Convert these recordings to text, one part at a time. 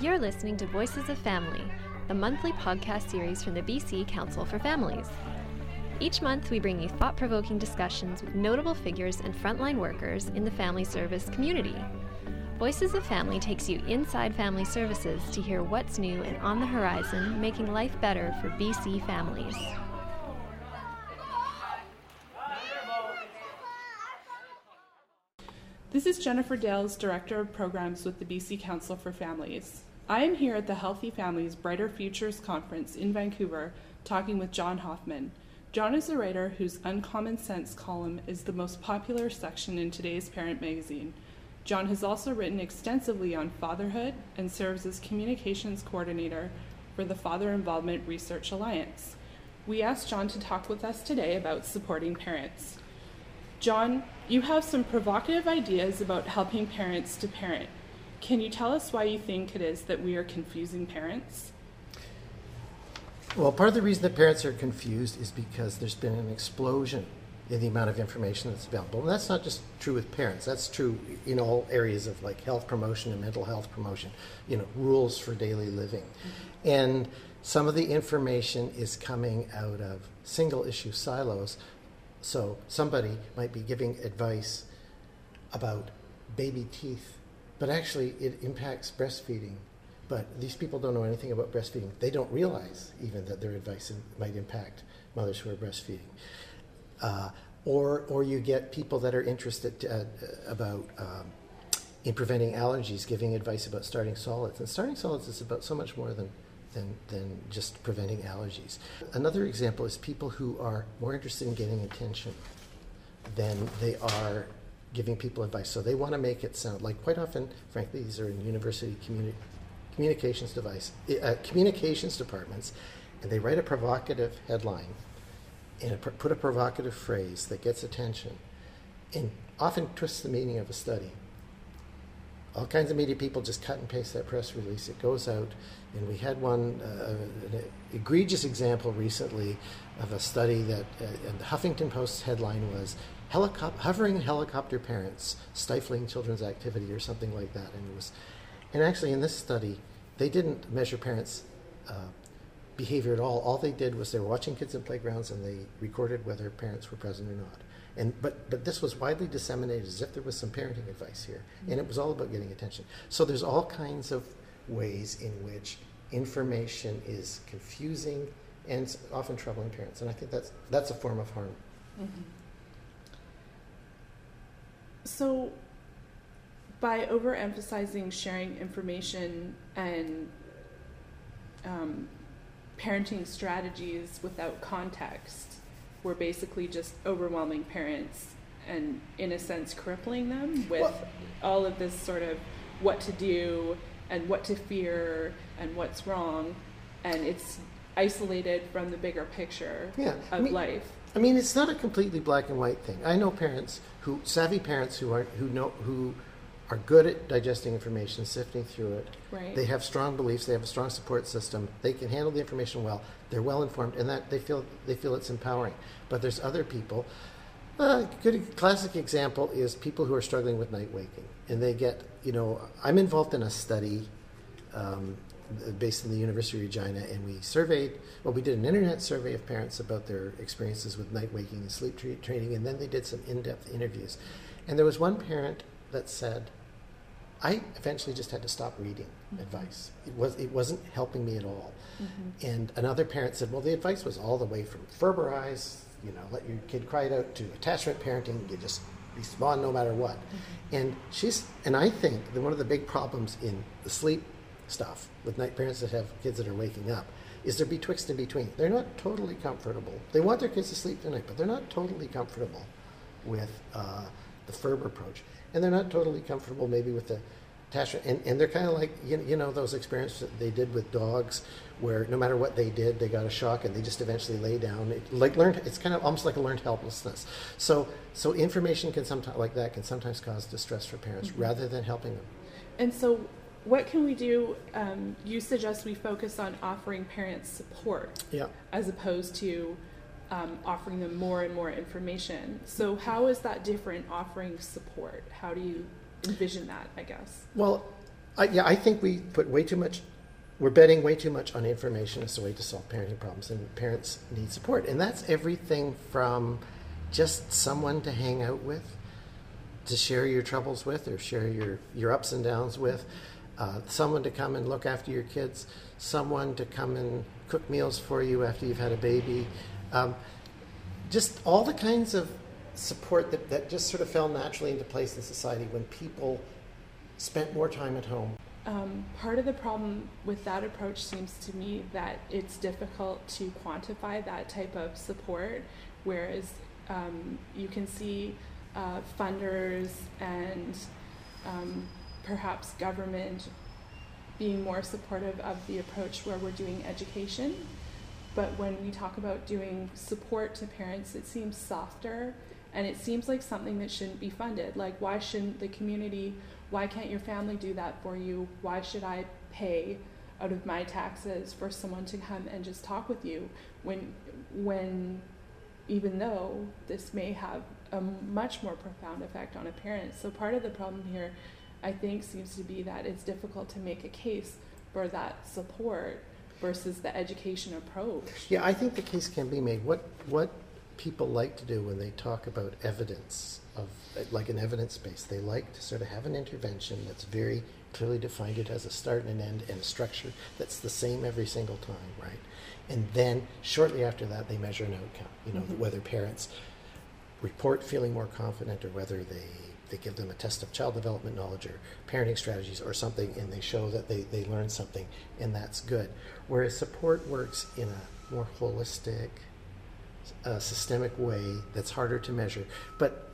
You're listening to Voices of Family, the monthly podcast series from the BC Council for Families. Each month, we bring you thought provoking discussions with notable figures and frontline workers in the family service community. Voices of Family takes you inside family services to hear what's new and on the horizon, making life better for BC families. This is Jennifer Dales, Director of Programs with the BC Council for Families. I am here at the Healthy Families Brighter Futures Conference in Vancouver talking with John Hoffman. John is a writer whose Uncommon Sense column is the most popular section in today's parent magazine. John has also written extensively on fatherhood and serves as communications coordinator for the Father Involvement Research Alliance. We asked John to talk with us today about supporting parents. John, you have some provocative ideas about helping parents to parent. Can you tell us why you think it is that we are confusing parents? Well, part of the reason that parents are confused is because there's been an explosion in the amount of information that's available. And that's not just true with parents, that's true in all areas of like health promotion and mental health promotion, you know, rules for daily living. Mm-hmm. And some of the information is coming out of single issue silos so somebody might be giving advice about baby teeth, but actually it impacts breastfeeding. But these people don't know anything about breastfeeding. They don't realize even that their advice might impact mothers who are breastfeeding. Uh, or, or you get people that are interested uh, about um, in preventing allergies, giving advice about starting solids. And starting solids is about so much more than than, than just preventing allergies. Another example is people who are more interested in getting attention than they are giving people advice. So they want to make it sound like quite often, frankly, these are in university communi- communications device uh, communications departments, and they write a provocative headline and put a provocative phrase that gets attention, and often twists the meaning of a study all kinds of media people just cut and paste that press release. It goes out, and we had one uh, an egregious example recently of a study that uh, the Huffington Post's headline was Helicop- "Hovering helicopter parents stifling children's activity" or something like that, and it was, and actually in this study, they didn't measure parents. Uh, behavior at all. All they did was they were watching kids in playgrounds and they recorded whether parents were present or not. And, but, but this was widely disseminated as if there was some parenting advice here. And it was all about getting attention. So there's all kinds of ways in which information is confusing and often troubling parents. And I think that's, that's a form of harm. Mm-hmm. So, by overemphasizing sharing information and um, parenting strategies without context, we're basically just overwhelming parents and in a sense crippling them with well, all of this sort of what to do and what to fear and what's wrong and it's isolated from the bigger picture yeah, of I mean, life. I mean it's not a completely black and white thing. I know parents who savvy parents who are who know who are good at digesting information, sifting through it. Right. They have strong beliefs. They have a strong support system. They can handle the information well. They're well informed, and that they feel they feel it's empowering. But there's other people. A uh, good classic example is people who are struggling with night waking, and they get you know I'm involved in a study. Um, based in the University of Regina, and we surveyed. Well, we did an internet survey of parents about their experiences with night waking and sleep training, and then they did some in-depth interviews. And there was one parent that said, I eventually just had to stop reading mm-hmm. advice. It was it wasn't helping me at all. Mm-hmm. And another parent said, "Well, the advice was all the way from Ferberize, you know, let your kid cry it out to attachment parenting. You just respond no matter what." Mm-hmm. And she's and I think that one of the big problems in the sleep stuff with night parents that have kids that are waking up is they're betwixt and between. They're not totally comfortable. They want their kids to sleep tonight, but they're not totally comfortable with uh, the Ferber approach and they're not totally comfortable maybe with the attachment. And, and they're kind of like, you, you know, those experiences that they did with dogs where no matter what they did, they got a shock and they just eventually lay down. It, like learned, it's kind of almost like a learned helplessness. So, so information can sometimes like that can sometimes cause distress for parents mm-hmm. rather than helping them. And so, what can we do? Um, you suggest we focus on offering parents support, yeah. as opposed to um, offering them more and more information. So, how is that different offering support? How do you envision that, I guess? Well, I, yeah, I think we put way too much. We're betting way too much on information as a way to solve parenting problems, and parents need support, and that's everything from just someone to hang out with, to share your troubles with, or share your your ups and downs with, uh, someone to come and look after your kids, someone to come and cook meals for you after you've had a baby, um, just all the kinds of support that, that just sort of fell naturally into place in society when people spent more time at home. Um, part of the problem with that approach seems to me that it's difficult to quantify that type of support, whereas um, you can see uh, funders and um, perhaps government being more supportive of the approach where we're doing education. But when we talk about doing support to parents, it seems softer and it seems like something that shouldn't be funded. Like, why shouldn't the community, why can't your family do that for you? Why should I pay out of my taxes for someone to come and just talk with you when, when even though this may have a much more profound effect on a parent? So, part of the problem here, I think, seems to be that it's difficult to make a case for that support versus the education approach. Yeah, I think the case can be made. What, what people like to do when they talk about evidence of like an evidence base. They like to sort of have an intervention that's very clearly defined. It has a start and an end and a structure that's the same every single time, right? And then shortly after that, they measure an outcome. You know, mm-hmm. whether parents report feeling more confident or whether they they give them a test of child development knowledge or parenting strategies or something and they show that they, they learn something and that's good. Whereas support works in a more holistic, a systemic way that's harder to measure. But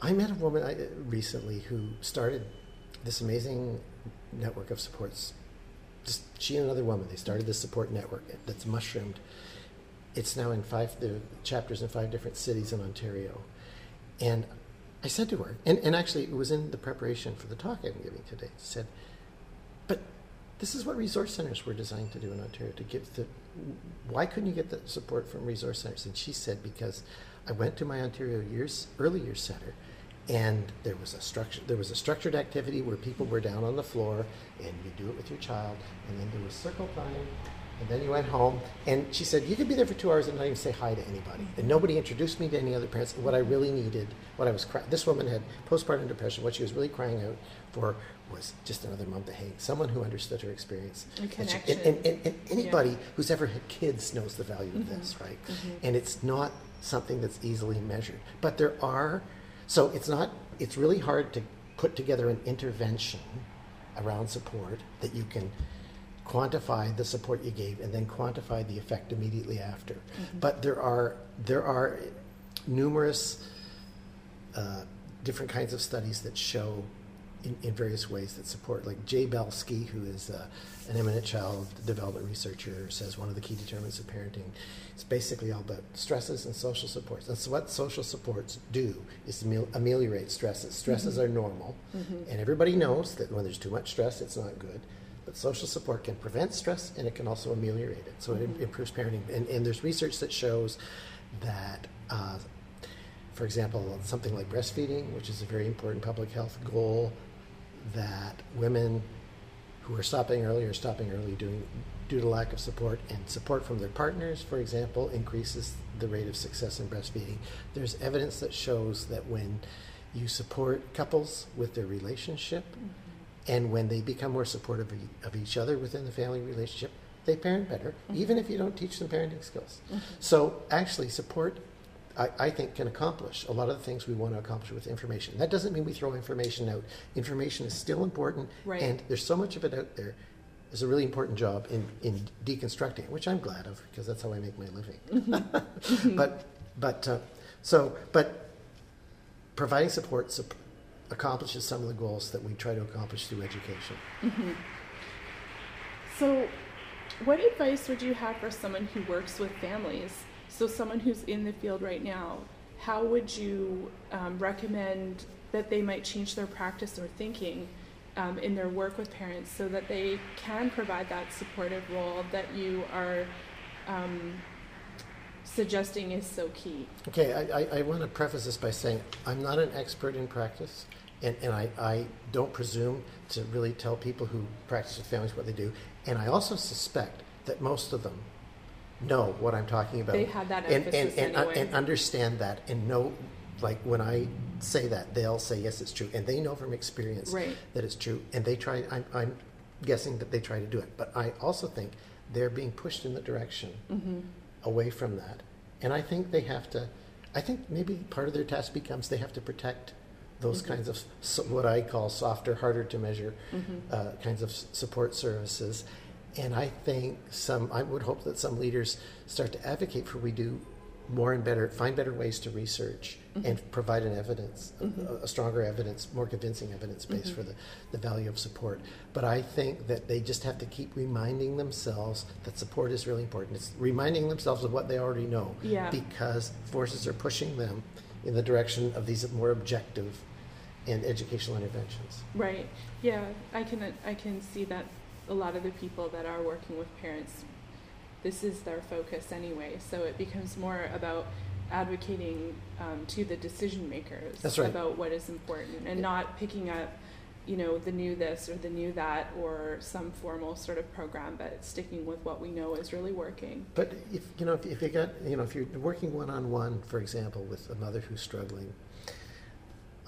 I met a woman I, recently who started this amazing network of supports. Just she and another woman, they started this support network that's mushroomed. It's now in five the chapters in five different cities in Ontario. And I said to her, and, and actually it was in the preparation for the talk I'm giving today, I said, but this is what resource centers were designed to do in Ontario to give the why couldn't you get the support from resource centers? And she said, because I went to my Ontario years, early years center, and there was a structure there was a structured activity where people were down on the floor and you do it with your child and then there was circle time and then you went home and she said you could be there for two hours and not even say hi to anybody and nobody introduced me to any other parents what i really needed what i was cry- this woman had postpartum depression what she was really crying out for was just another mom to hang, someone who understood her experience. And connection. And, and, and, and anybody yeah. who's ever had kids knows the value mm-hmm. of this, right? Mm-hmm. And it's not something that's easily measured. But there are, so it's not, it's really hard to put together an intervention around support that you can quantify the support you gave and then quantify the effect immediately after. Mm-hmm. But there are, there are numerous uh, different kinds of studies that show in, in, various ways that support. Like Jay Belsky, who is uh, an eminent child development researcher, says one of the key determinants of parenting is basically all about stresses and social supports. And so, what social supports do is ameliorate stresses. Stresses mm-hmm. are normal, mm-hmm. and everybody knows that when there's too much stress, it's not good. But social support can prevent stress and it can also ameliorate it. So, mm-hmm. it improves parenting. And, and, there's research that shows that. Uh, for example, something like breastfeeding, which is a very important public health goal, that women who are stopping early are stopping early due, due to lack of support, and support from their partners, for example, increases the rate of success in breastfeeding. There's evidence that shows that when you support couples with their relationship, mm-hmm. And when they become more supportive of each other within the family relationship, they parent better, mm-hmm. even if you don't teach them parenting skills. Mm-hmm. So, actually, support I, I, think can accomplish a lot of the things we want to accomplish with information. That doesn't mean we throw information out. Information is still important, right. and there's so much of it out there. There's a really important job in, in deconstructing, which I'm glad of because that's how I make my living. Mm-hmm. but but uh, so but providing support su- accomplishes some of the goals that we try to accomplish through education. Mm-hmm. So, what advice would you have for someone who works with families? So, someone who's in the field right now, how would you um, recommend that they might change their practice or thinking um, in their work with parents so that they can provide that supportive role that you are um, suggesting is so key? Okay, I, I, I want to preface this by saying I'm not an expert in practice, And, and I, I don't presume to really tell people who practice with families what they do. And I also suspect that most of them know what I'm talking about. They had that and, emphasis and, and, uh, anyway. and understand that and know, like when I say that, they'll say, yes, it's true. And they know from experience Right. that it's true. And they try, I'm, I'm guessing that they try to do it. But I also think they're being pushed in the direction Mm-hmm. away from that. And I think they have to, I think maybe part of their task becomes they have to protect those Mhm. kinds of so, what I call softer, harder to measure Mhm. uh, kinds of support services. And I think some, I would hope that some leaders start to advocate for we do more and better, find better ways to research and provide an evidence, a- Mhm. a, a stronger evidence, more convincing evidence base Mhm. for the, the value of support. But I think that they just have to keep reminding themselves that support is really important. It's reminding themselves of what they already know Yeah. because forces are pushing them in the direction of these more objective and educational interventions. Right. Yeah, I can I can see that a lot of the people that are working with parents, this is their focus anyway. So it becomes more about advocating um, to the decision makers right. about what is important and Yeah. not picking up, you know, the new this or the new that or some formal sort of program, but sticking with what we know is really working. But if you know, if, if you got, you know, if you're working one on one, for example, with a mother who's struggling,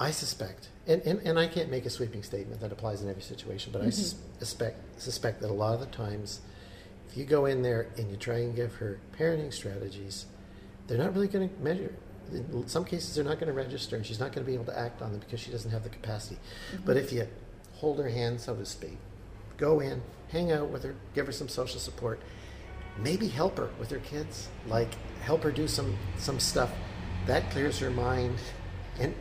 I suspect, and, and, and I can't make a sweeping statement that applies in every situation, but I sus- suspect suspect that a lot of the times, if you go in there and you try and give her parenting strategies, they're not really going to measure. In some cases, they're not going to register, and she's not going to be able to act on them because she doesn't have the capacity. Mm-hmm. But if you hold her hand, so to speak, go in, hang out with her, give her some social support, maybe help her with her kids, like help her do some some stuff that clears her mind and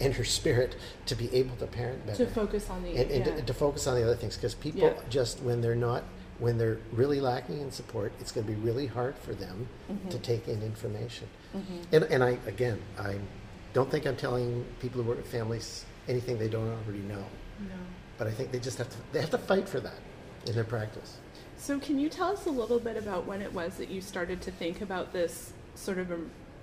and her spirit to be able to parent better To focus on the and, and yeah. to, to focus on the other things because people Yeah. just when they're not when they're really lacking in support it's going to be really hard for them to Mhm. take in information Mhm. and, and i again i don't think i'm telling people who work with families anything they don't already know No. but i think they just have to they have to fight for that in their practice So, can you tell us a little bit about when it was that you started to think about this sort of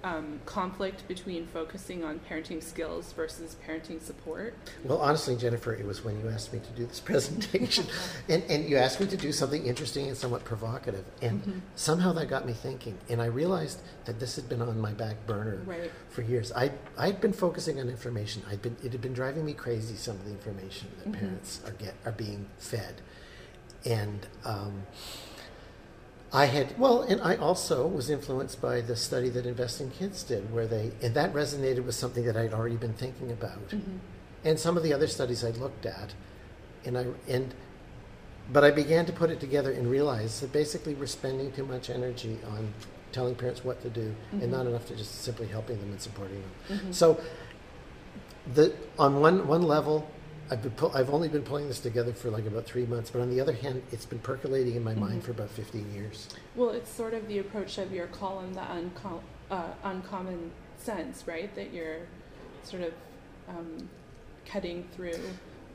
um, conflict between focusing on parenting skills versus parenting support? Well, honestly, Jennifer, it was when you asked me to do this presentation, and, and you asked me to do something interesting and somewhat provocative, and Mhm. somehow that got me thinking. And I realized that this had been on my back burner Right. for years. I I'd been focusing on information. I'd been it had been driving me crazy. Some of the information that Mhm. parents are get are being fed, and. Um, I had well, and I also was influenced by the study that Invest in Kids did, where they and that resonated with something that I'd already been thinking about Mm-hmm. and some of the other studies I looked at, and I and but I began to put it together and realize that basically we're spending too much energy on telling parents what to do Mhm. and not enough to just simply helping them and supporting them. Mhm. So the on one one level, I've been pull, I've only been pulling this together for like about three months, but on the other hand, it's been percolating in my mind Mhm. for about fifteen years. Well, it's sort of the approach of your column, the uncom- uh, uncommon sense, right? That you're sort of um, cutting through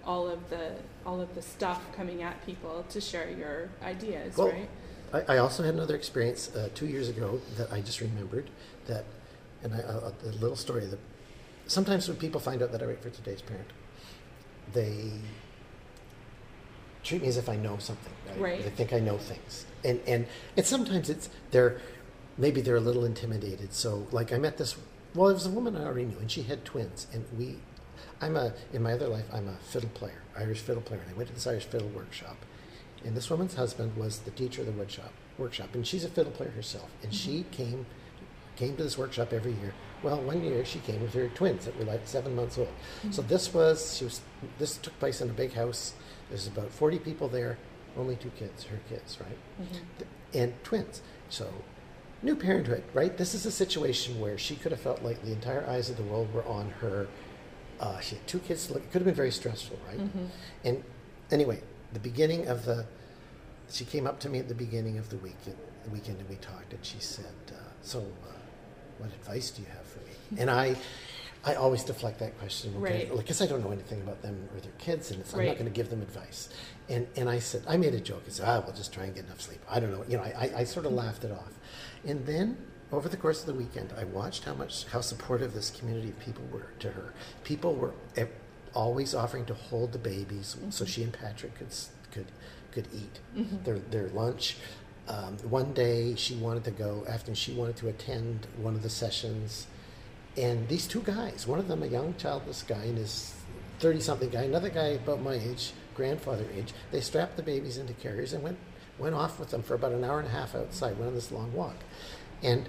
all of the all of the stuff coming at people to share your ideas, Well, right? I, I also had another experience uh, two years ago that I just remembered that, and I, a, a little story that sometimes when people find out that I write for Today's Parent, they treat me as if I know something. Right? Right. They think I know things, and and and sometimes it's they're maybe they're a little intimidated. So like I met this. Well, it was a woman I already knew, and she had twins, and we. I'm a in my other life. I'm a fiddle player, Irish fiddle player, and I went to this Irish fiddle workshop. And this woman's husband was the teacher of the woodshop workshop, and she's a fiddle player herself. And she mm-hmm. came came to this workshop every year. Well, one year she came with her twins that were like seven months old. So this was she was this took place in a big house. There's about forty people there, only two kids, her kids, right? Mhm. and twins. So, new parenthood, right? This is a situation where she could have felt like the entire eyes of the world were on her. Uh, she had two kids. It could have been very stressful, right? Mhm. And anyway, the beginning of the, she came up to me at the beginning of the week, the weekend, and we talked. And she said, uh, "So, uh, what advice do you have for me?" And I, I always deflect that question, Right. Because I don't know anything about them or their kids, and it's, I'm not going to give them advice. And and I said, I made a joke. I said, "Ah, we'll just try and get enough sleep." I don't know, you know. I, I, I sort of mm-hmm. laughed it off. And then over the course of the weekend, I watched how much how supportive this community of people were to her. People were. always offering to hold the babies so mm-hmm. she and Patrick could could could eat mm-hmm. their their lunch. Um, one day she wanted to go after she wanted to attend one of the sessions, and these two guys, one of them a young childless guy and his thirty something guy, another guy about my age, grandfather age, they strapped the babies into carriers and went went off with them for about an hour and a half outside, went on this long walk, and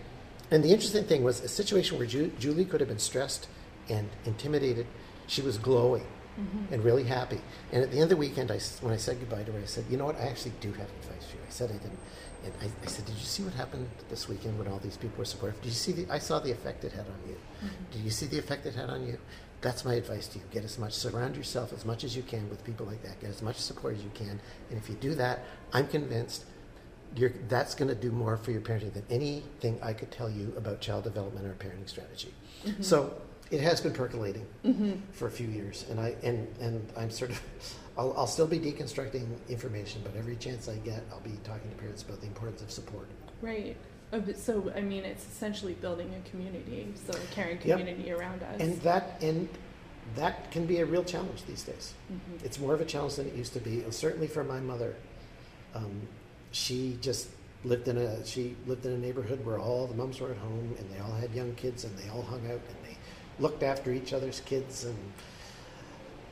and the interesting thing was a situation where Ju- Julie could have been stressed and intimidated. She was glowing Mm-hmm. and really happy. And at the end of the weekend, I, when I said goodbye to her, I said, "You know what? I actually do have advice for you." I said I didn't, and I, I said, "Did you see what happened this weekend when all these people were supportive? Did you see the? I saw the effect it had on you. Mm-hmm. Did you see the effect it had on you? That's my advice to you. Get as much, surround yourself as much as you can with people like that. Get as much support as you can. And if you do that, I'm convinced." You're, that's going to do more for your parenting than anything I could tell you about child development or parenting strategy. Mm-hmm. So it has been percolating for a few years, and I and and I'm sort of, I'll, I'll still be deconstructing information, but every chance I get, I'll be talking to parents about the importance of support. Right. Uh, So, I mean, it's essentially building a community, so a caring Yep. community around us. And that and that can be a real challenge these days. Mhm. It's more of a challenge than it used to be. Certainly for my mother, um, she just lived in a she lived in a neighborhood where all the moms were at home and they all had young kids and they all hung out and they looked after each other's kids and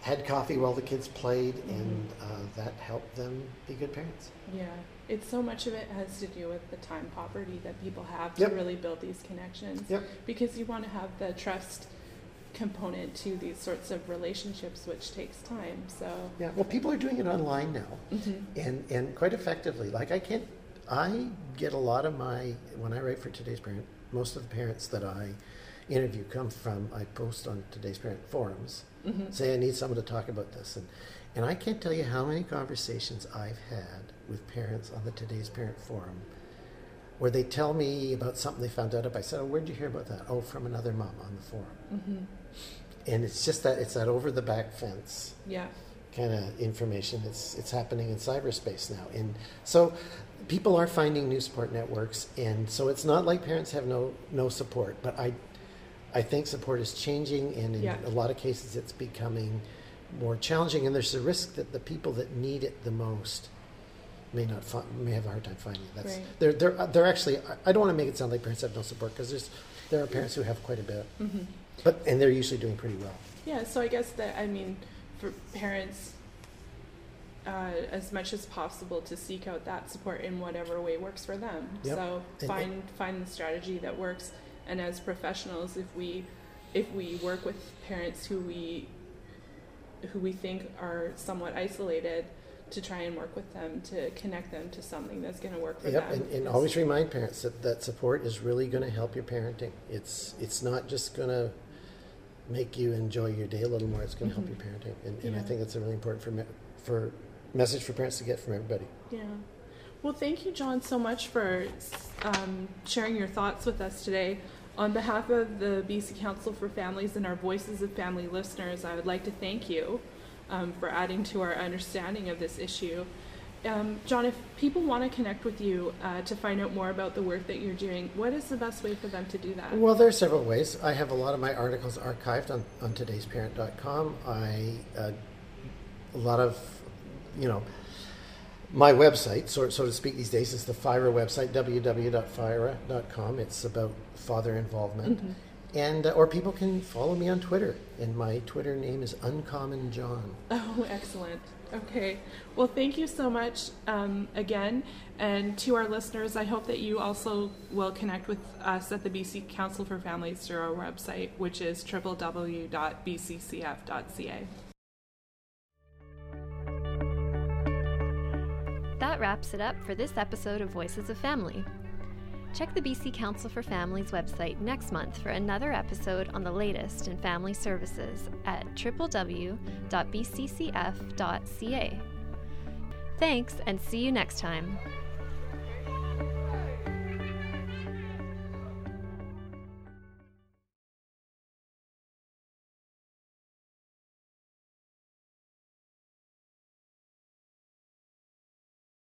had coffee while the kids played and uh, that helped them be good parents. Yeah, it's so much of it has to do with the time poverty that people have to Yep. really build these connections. Yep. Because you want to have the trust component to these sorts of relationships, which takes time. So, Yeah. Well, people are doing it online now. Mhm. and and quite effectively. Like I can't, I get a lot of my when I write for Today's Parent. Most of the parents that I interview come from I post on Today's Parent forums. Mhm. Say I need someone to talk about this, and and I can't tell you how many conversations I've had with parents on the Today's Parent forum. Where they tell me about something they found out about. I said, "Oh, where'd you hear about that?" "Oh, from another mom on the forum." Mhm. And it's just that it's that over the back fence yeah, kind of information. It's it's happening in cyberspace now, and so people are finding new support networks, and so it's not like parents have no no support, but I I think support is changing, and in Yeah. a lot of cases, it's becoming more challenging, and there's a risk that the people that need it the most may not may have a hard time finding it. That's Right. they're they're they're actually. I- don't want to make it sound like parents have no support because there's there are parents who have quite a bit, Mhm. but and they're usually doing pretty well. yeah. So I guess that I mean, for parents, uh, as much as possible to seek out that support in whatever way works for them. Yep. So And- find find the strategy that works. And as professionals, if we if we work with parents who we who we think are somewhat isolated, to try and work with them to connect them to something that's going to work for Yep, them. and, and always remind parents that that support is really going to help your parenting. It's it's not just going to make you enjoy your day a little more. It's going to help your parenting, and, and I think that's a really important for me, for message for parents to get from everybody. Yeah. Well, thank you, John, so much for um, sharing your thoughts with us today. On behalf of the BC Council for Families and our Voices of Family listeners, I would like to thank you um, for adding to our understanding of this issue. Um, John, if people want to connect with you uh, to find out more about the work that you're doing, what is the best way for them to do that? Well, there are several ways. I have a lot of my articles archived on, on today'sparent.com. I uh, a lot of, you know, my website, so, so to speak, these days is the FIRA website, www.fira.com. It's about father involvement. Mhm. And, uh, or people can follow me on Twitter, and my Twitter name is Uncommon John. Oh, excellent. Okay. Well, thank you so much um, again. And to our listeners, I hope that you also will connect with us at the BC Council for Families through our website, which is www.bccf.ca. wraps it up for this episode of Voices of Family. Check the BC Council for Families website next month for another episode on the latest in family services at www.bccf.ca. Thanks, and see you next time.